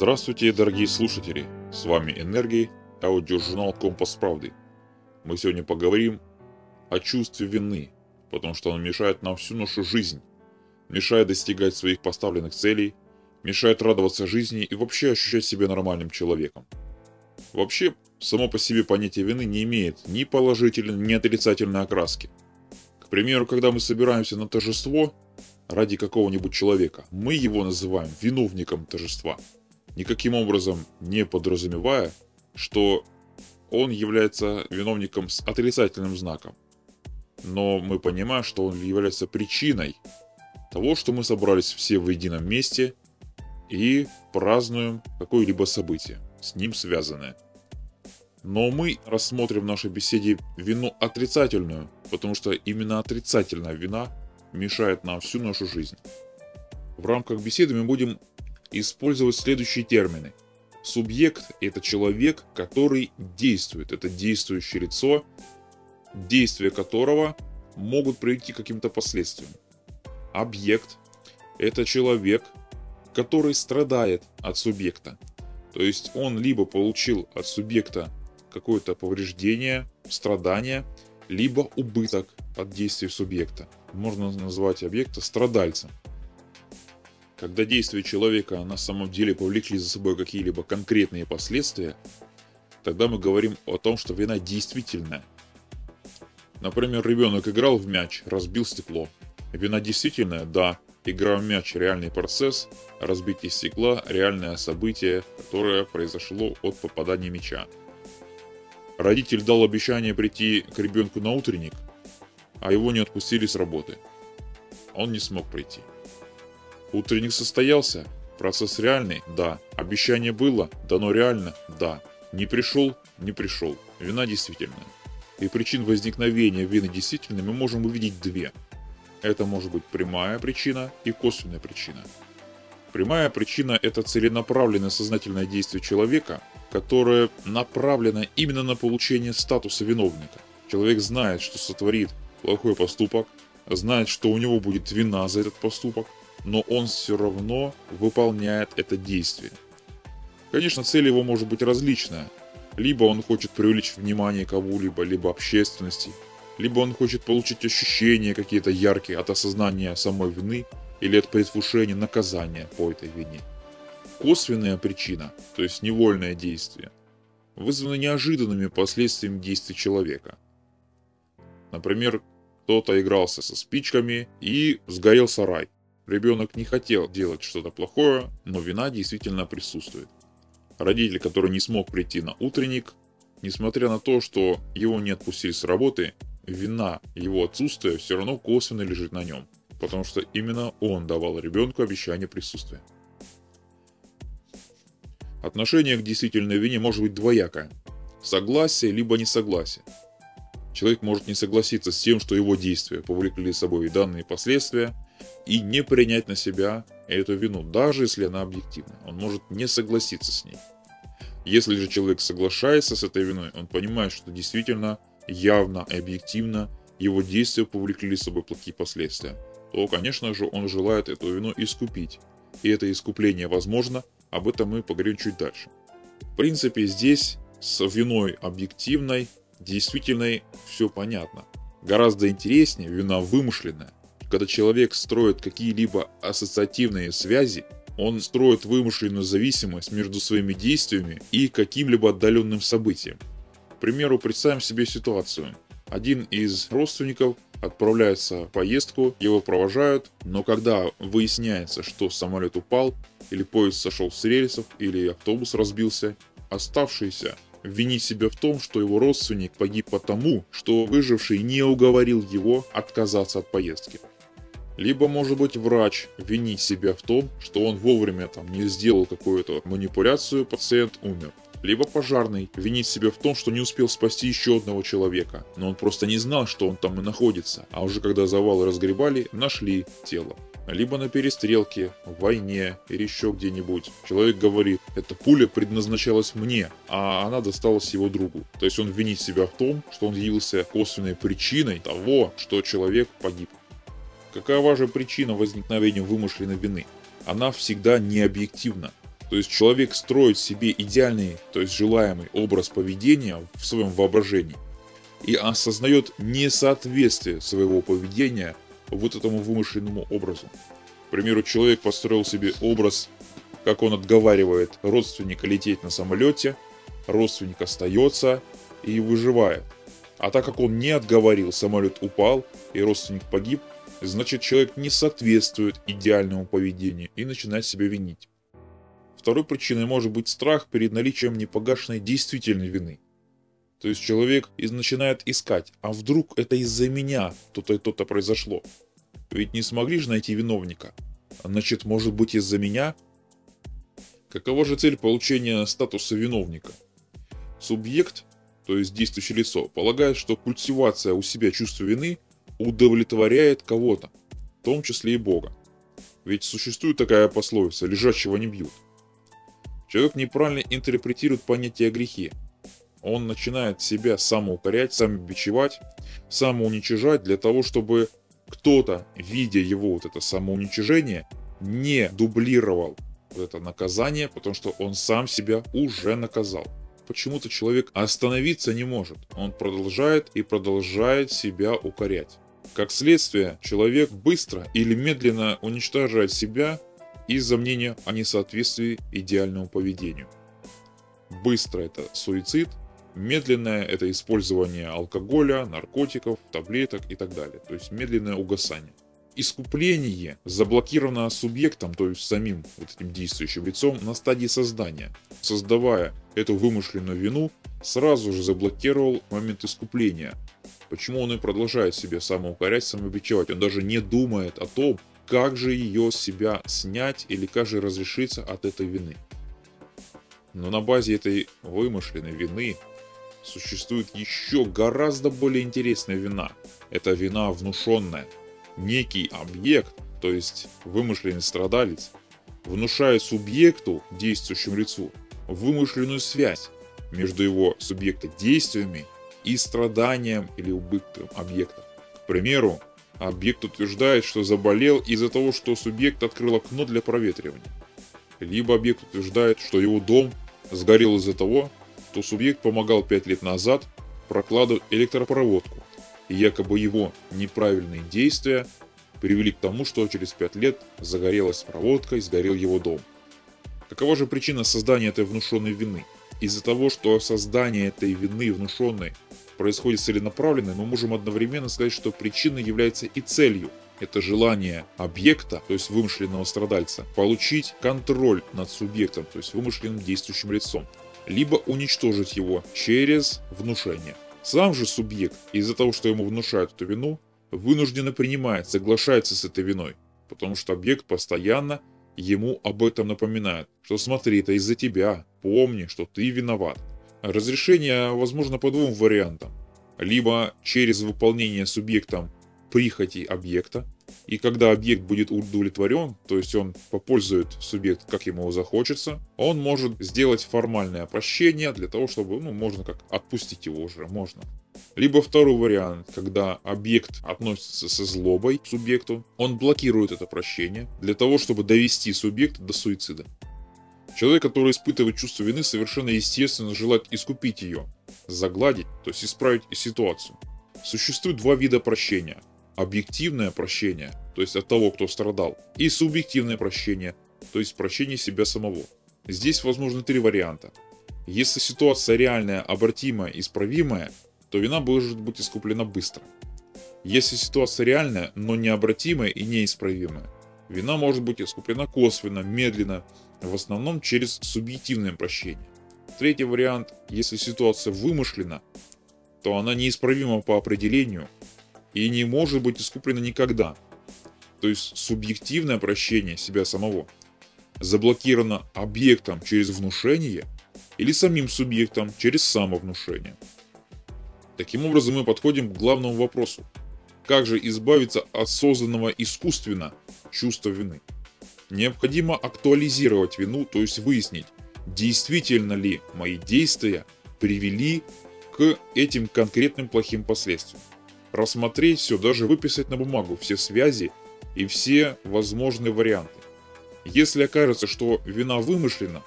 Здравствуйте, дорогие слушатели! С вами Энергий, аудиожурнал «Компас правды». Мы сегодня поговорим о чувстве вины, потому что оно мешает нам всю нашу жизнь, мешает достигать своих поставленных целей, мешает радоваться жизни и вообще ощущать себя нормальным человеком. Вообще, само по себе понятие вины не имеет ни положительной, ни отрицательной окраски. К примеру, когда мы собираемся на торжество ради какого-нибудь человека, мы его называем виновником торжества – никаким образом не подразумевая, что он является виновником с отрицательным знаком. Но мы понимаем, что он является причиной того, что мы собрались все в едином месте и празднуем какое-либо событие, с ним связанное. Но мы рассмотрим в нашей беседе вину отрицательную, потому что именно отрицательная вина мешает нам всю нашу жизнь. В рамках беседы мы будем использовать следующие термины. Субъект – это человек, который действует, это действующее лицо, действия которого могут привести к каким-то последствиям. Объект – это человек, который страдает от субъекта. То есть он либо получил от субъекта какое-то повреждение, страдание, либо убыток от действий субъекта. Можно назвать объекта страдальцем. Когда действия человека на самом деле повлекли за собой какие-либо конкретные последствия, тогда мы говорим о том, что вина действительная. Например, ребенок играл в мяч, разбил стекло. Вина действительная? Да. Игра в мяч – реальный процесс, разбитие стекла – реальное событие, которое произошло от попадания мяча. Родитель дал обещание прийти к ребенку на утренник, а его не отпустили с работы. Он не смог прийти. Утренник состоялся? Процесс реальный? Да. Обещание было? Дано реально? Да. Не пришел? Не пришел. Вина действительная. И причин возникновения вины действительной мы можем увидеть две. Это может быть прямая причина и косвенная причина. Прямая причина – это целенаправленное сознательное действие человека, которое направлено именно на получение статуса виновника. Человек знает, что сотворит плохой поступок, знает, что у него будет вина за этот поступок, но он все равно выполняет это действие. Конечно, цель его может быть различная. Либо он хочет привлечь внимание кого-либо, либо общественности, либо он хочет получить ощущения какие-то яркие от осознания самой вины или от предвкушения наказания по этой вине. Косвенная причина, то есть невольное действие, вызвано неожиданными последствиями действий человека. Например, кто-то игрался со спичками и сгорел сарай. Ребенок не хотел делать что-то плохое, но вина действительно присутствует. Родитель, который не смог прийти на утренник, несмотря на то, что его не отпустили с работы, вина его отсутствия все равно косвенно лежит на нем, потому что именно он давал ребенку обещание присутствия. Отношение к действительной вине может быть двоякое. Согласие либо несогласие. Человек может не согласиться с тем, что его действия повлекли с собой данные последствия, и не принять на себя эту вину, даже если она объективна. Он может не согласиться с ней. Если же человек соглашается с этой виной, он понимает, что действительно явно и объективно его действия повлекли с собой плохие последствия, то, конечно же, он желает эту вину искупить. И это искупление возможно, об этом мы поговорим чуть дальше. В принципе, здесь с виной объективной, действительной все понятно. Гораздо интереснее вина вымышленная. Когда человек строит какие-либо ассоциативные связи, он строит вымышленную зависимость между своими действиями и каким-либо отдаленным событием. К примеру, представим себе ситуацию. Один из родственников отправляется в поездку, его провожают, но когда выясняется, что самолет упал, или поезд сошел с рельсов, или автобус разбился, оставшийся винить себя в том, что его родственник погиб потому, что выживший не уговорил его отказаться от поездки. Либо, может быть, врач винить себя в том, что он вовремя там не сделал какую-то манипуляцию, пациент умер. Либо пожарный винить себя в том, что не успел спасти еще одного человека, но он просто не знал, что он там и находится, а уже когда завалы разгребали, нашли тело. Либо на перестрелке, в войне или еще где-нибудь. Человек говорит, эта пуля предназначалась мне, а она досталась его другу. То есть он винит себя в том, что он явился косвенной причиной того, что человек погиб. Какова же причина возникновения вымышленной вины? Она всегда не объективна. То есть человек строит себе идеальный, то есть желаемый образ поведения в своем воображении и осознает несоответствие своего поведения вот этому вымышленному образу. К примеру, человек построил себе образ, как он отговаривает родственника лететь на самолете, родственник остается и выживает. А так как он не отговорил, самолет упал и родственник погиб, значит человек не соответствует идеальному поведению и начинает себя винить. Второй причиной может быть страх перед наличием непогашенной действительной вины. То есть человек начинает искать, а вдруг это из-за меня то-то и то-то произошло. Ведь не смогли же найти виновника. Значит, может быть из-за меня? Какова же цель получения статуса виновника? Субъект, то есть действующее лицо, полагает, что культивация у себя чувства вины удовлетворяет кого-то, в том числе и Бога. Ведь существует такая пословица «лежачего не бьют». Человек неправильно интерпретирует понятие грехи. Он начинает себя самоукорять, самобичевать, самоуничижать для того, чтобы кто-то, видя его вот это самоуничижение, не дублировал вот это наказание, потому что он сам себя уже наказал. Почему-то человек остановиться не может. Он продолжает и продолжает себя укорять. Как следствие, человек быстро или медленно уничтожает себя из-за мнения о несоответствии идеальному поведению. Быстро это суицид, медленное это использование алкоголя, наркотиков, таблеток и так далее. То есть медленное угасание. Искупление заблокировано субъектом, то есть самим вот этим действующим лицом на стадии создания. Создавая эту вымышленную вину, сразу же заблокировал момент искупления. Почему он и продолжает себе самоукорять, самобичевать? Он даже не думает о том, как же ее себя снять или как же разрешиться от этой вины. Но на базе этой вымышленной вины существует еще гораздо более интересная вина. Это вина внушенная. Некий объект, то есть вымышленный страдалец, внушает субъекту, действующему лицу, вымышленную связь между его субъекта действиями и страданием или убытком объекта. К примеру, Объект утверждает, что заболел из-за того, что субъект открыл окно для проветривания. Либо объект утверждает, что его дом сгорел из-за того, что субъект помогал 5 лет назад прокладывать электропроводку, и якобы его неправильные действия привели к тому, что через 5 лет загорелась проводка и сгорел его дом. Какова же причина создания этой внушенной вины? Из-за того, что создание этой вины внушенной происходит целенаправленно, мы можем одновременно сказать, что причиной является и целью. Это желание объекта, то есть вымышленного страдальца, получить контроль над субъектом, то есть вымышленным действующим лицом, либо уничтожить его через внушение. Сам же субъект, из-за того, что ему внушают эту вину, вынужденно принимает, соглашается с этой виной, потому что объект постоянно ему об этом напоминает, что смотри, это из-за тебя, помни, что ты виноват. Разрешение возможно по двум вариантам. Либо через выполнение субъектом прихоти объекта, и когда объект будет удовлетворен, то есть он попользует субъект, как ему захочется, он может сделать формальное прощение для того, чтобы, ну, можно как отпустить его уже, можно. Либо второй вариант, когда объект относится со злобой к субъекту, он блокирует это прощение для того, чтобы довести субъекта до суицида. Человек, который испытывает чувство вины, совершенно естественно желает искупить ее, загладить, то есть исправить ситуацию. Существует два вида прощения. Объективное прощение, то есть от того, кто страдал, и субъективное прощение, то есть прощение себя самого. Здесь возможны три варианта. Если ситуация реальная, обратимая, исправимая, то вина может быть искуплена быстро. Если ситуация реальная, но необратимая и неисправимая, вина может быть искуплена косвенно, медленно, в основном через субъективное прощение. Третий вариант, если ситуация вымышлена, то она неисправима по определению и не может быть искуплена никогда. То есть субъективное прощение себя самого заблокировано объектом через внушение или самим субъектом через самовнушение. Таким образом мы подходим к главному вопросу. Как же избавиться от созданного искусственно чувства вины? Необходимо актуализировать вину, то есть выяснить, действительно ли мои действия привели к этим конкретным плохим последствиям. Рассмотреть все, даже выписать на бумагу все связи и все возможные варианты. Если окажется, что вина вымышлена,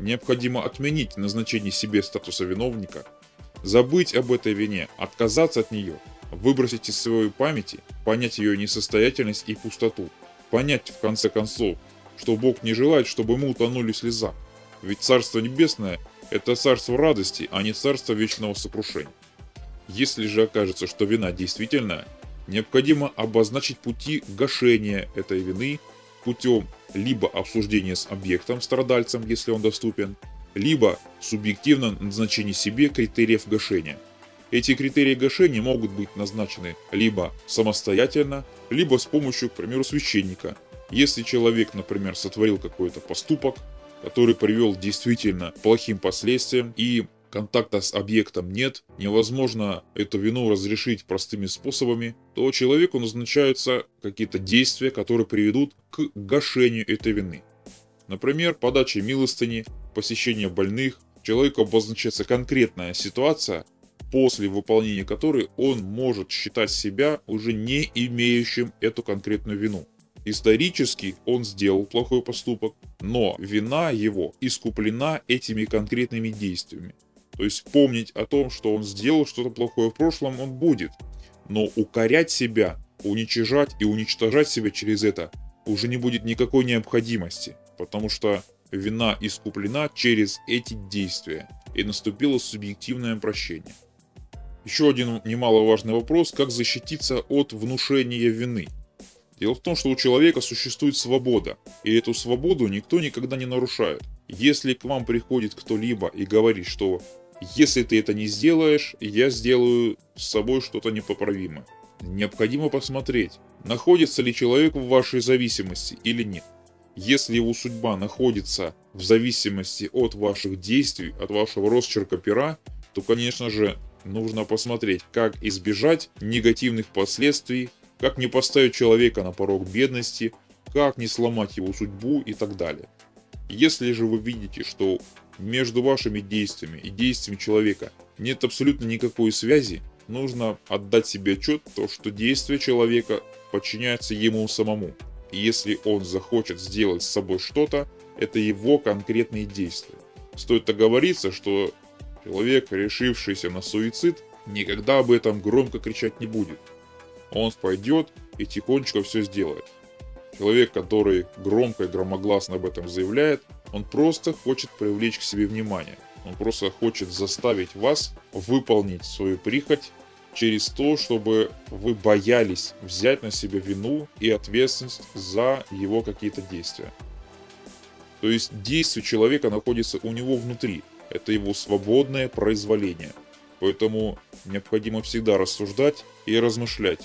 необходимо отменить назначение себе статуса виновника, забыть об этой вине, отказаться от нее, выбросить из своей памяти, понять ее несостоятельность и пустоту, понять в конце концов, что Бог не желает, чтобы мы утонули в слезах. Ведь Царство Небесное – это царство радости, а не царство вечного сокрушения. Если же окажется, что вина действительная, необходимо обозначить пути гашения этой вины путем либо обсуждения с объектом, страдальцем, если он доступен, либо субъективно назначение себе критериев гашения. Эти критерии гашения могут быть назначены либо самостоятельно, либо с помощью, к примеру, священника. Если человек, например, сотворил какой-то поступок, который привел действительно плохим последствиям и контакта с объектом нет, невозможно эту вину разрешить простыми способами, то человеку назначаются какие-то действия, которые приведут к гашению этой вины. Например, подача милостыни, посещение больных, человеку обозначается конкретная ситуация, после выполнения которой он может считать себя уже не имеющим эту конкретную вину. Исторически он сделал плохой поступок, но вина его искуплена этими конкретными действиями. То есть помнить о том, что он сделал что-то плохое в прошлом, он будет. Но укорять себя, уничижать и уничтожать себя через это уже не будет никакой необходимости, потому что вина искуплена через эти действия, и наступило субъективное прощение. Еще один немаловажный вопрос, как защититься от внушения вины. Дело в том, что у человека существует свобода, и эту свободу никто никогда не нарушает. Если к вам приходит кто-либо и говорит, что если ты это не сделаешь, я сделаю с собой что-то непоправимое. Необходимо посмотреть, находится ли человек в вашей зависимости или нет. Если его судьба находится в зависимости от ваших действий, от вашего росчерка пера, то, конечно же, нужно посмотреть, как избежать негативных последствий, как не поставить человека на порог бедности, как не сломать его судьбу и так далее. Если же вы видите, что между вашими действиями и действиями человека нет абсолютно никакой связи, нужно отдать себе отчет, то, что действия человека подчиняются ему самому. И если он захочет сделать с собой что-то, это его конкретные действия. Стоит оговориться, что человек, решившийся на суицид, никогда об этом громко кричать не будет. Он пойдет и тихонечко все сделает. Человек, который громко и громогласно об этом заявляет, он просто хочет привлечь к себе внимание. Он просто хочет заставить вас выполнить свою прихоть через то, чтобы вы боялись взять на себя вину и ответственность за его какие-то действия. То есть действие человека находится у него внутри. Это его свободное произволение. Поэтому необходимо всегда рассуждать и размышлять,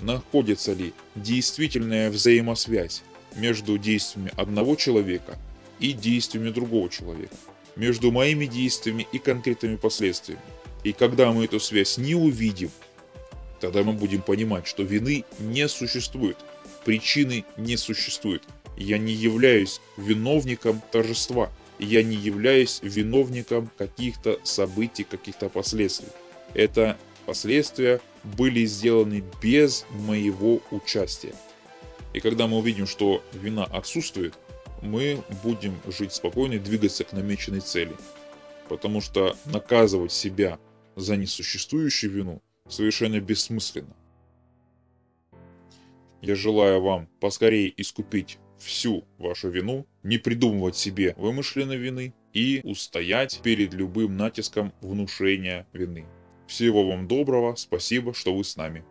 находится ли действительная взаимосвязь между действиями одного человека и действиями другого человека, между моими действиями и конкретными последствиями. И когда мы эту связь не увидим, тогда мы будем понимать, что вины не существует, причины не существует. Я не являюсь виновником торжества, я не являюсь виновником каких-то событий, каких-то последствий. Это последствия были сделаны без моего участия. И когда мы увидим, что вина отсутствует, мы будем жить спокойно и двигаться к намеченной цели. Потому что наказывать себя за несуществующую вину совершенно бессмысленно. Я желаю вам поскорее искупить всю вашу вину, не придумывать себе вымышленной вины и устоять перед любым натиском внушения вины. Всего вам доброго, спасибо, что вы с нами.